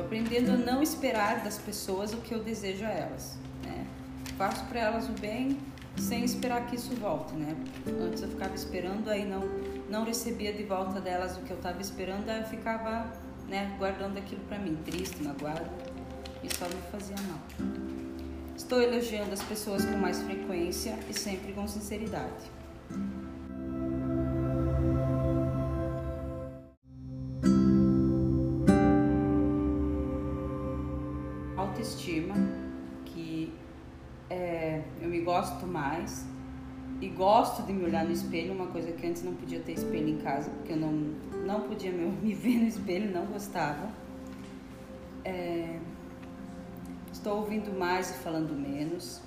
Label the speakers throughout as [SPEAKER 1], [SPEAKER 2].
[SPEAKER 1] aprendendo a não esperar das pessoas o que eu desejo a elas. Né? Faço para elas o bem sem esperar que isso volte, né? Antes eu ficava esperando, aí não não recebia de volta delas o que eu estava esperando, aí eu ficava, né, guardando aquilo para mim, triste, magoado, e só me fazia mal. Estou elogiando as pessoas com mais frequência e sempre com sinceridade. Autoestima, que é, eu me gosto mais e gosto de me olhar no espelho, uma coisa que antes não podia ter espelho em casa, porque eu não, não podia me, ver no espelho, não gostava. É, estou ouvindo mais e falando menos,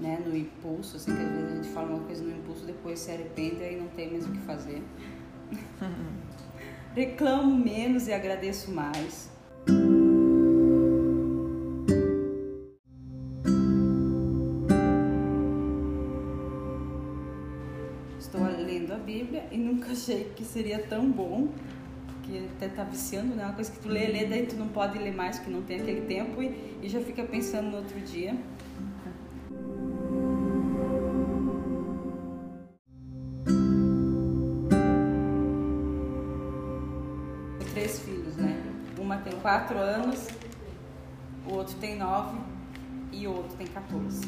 [SPEAKER 1] né, no impulso, assim, que às vezes a gente fala uma coisa no impulso, depois se arrepende e não tem mais o que fazer. Reclamo menos e agradeço mais. Lendo a Bíblia e nunca achei que seria tão bom, que até tá viciando, né? Uma coisa que tu lê, lê, daí tu não pode ler mais, porque não tem aquele tempo e, e já fica pensando no outro dia. Três filhos, né? Uma tem quatro anos, o outro tem nove e o outro tem 14.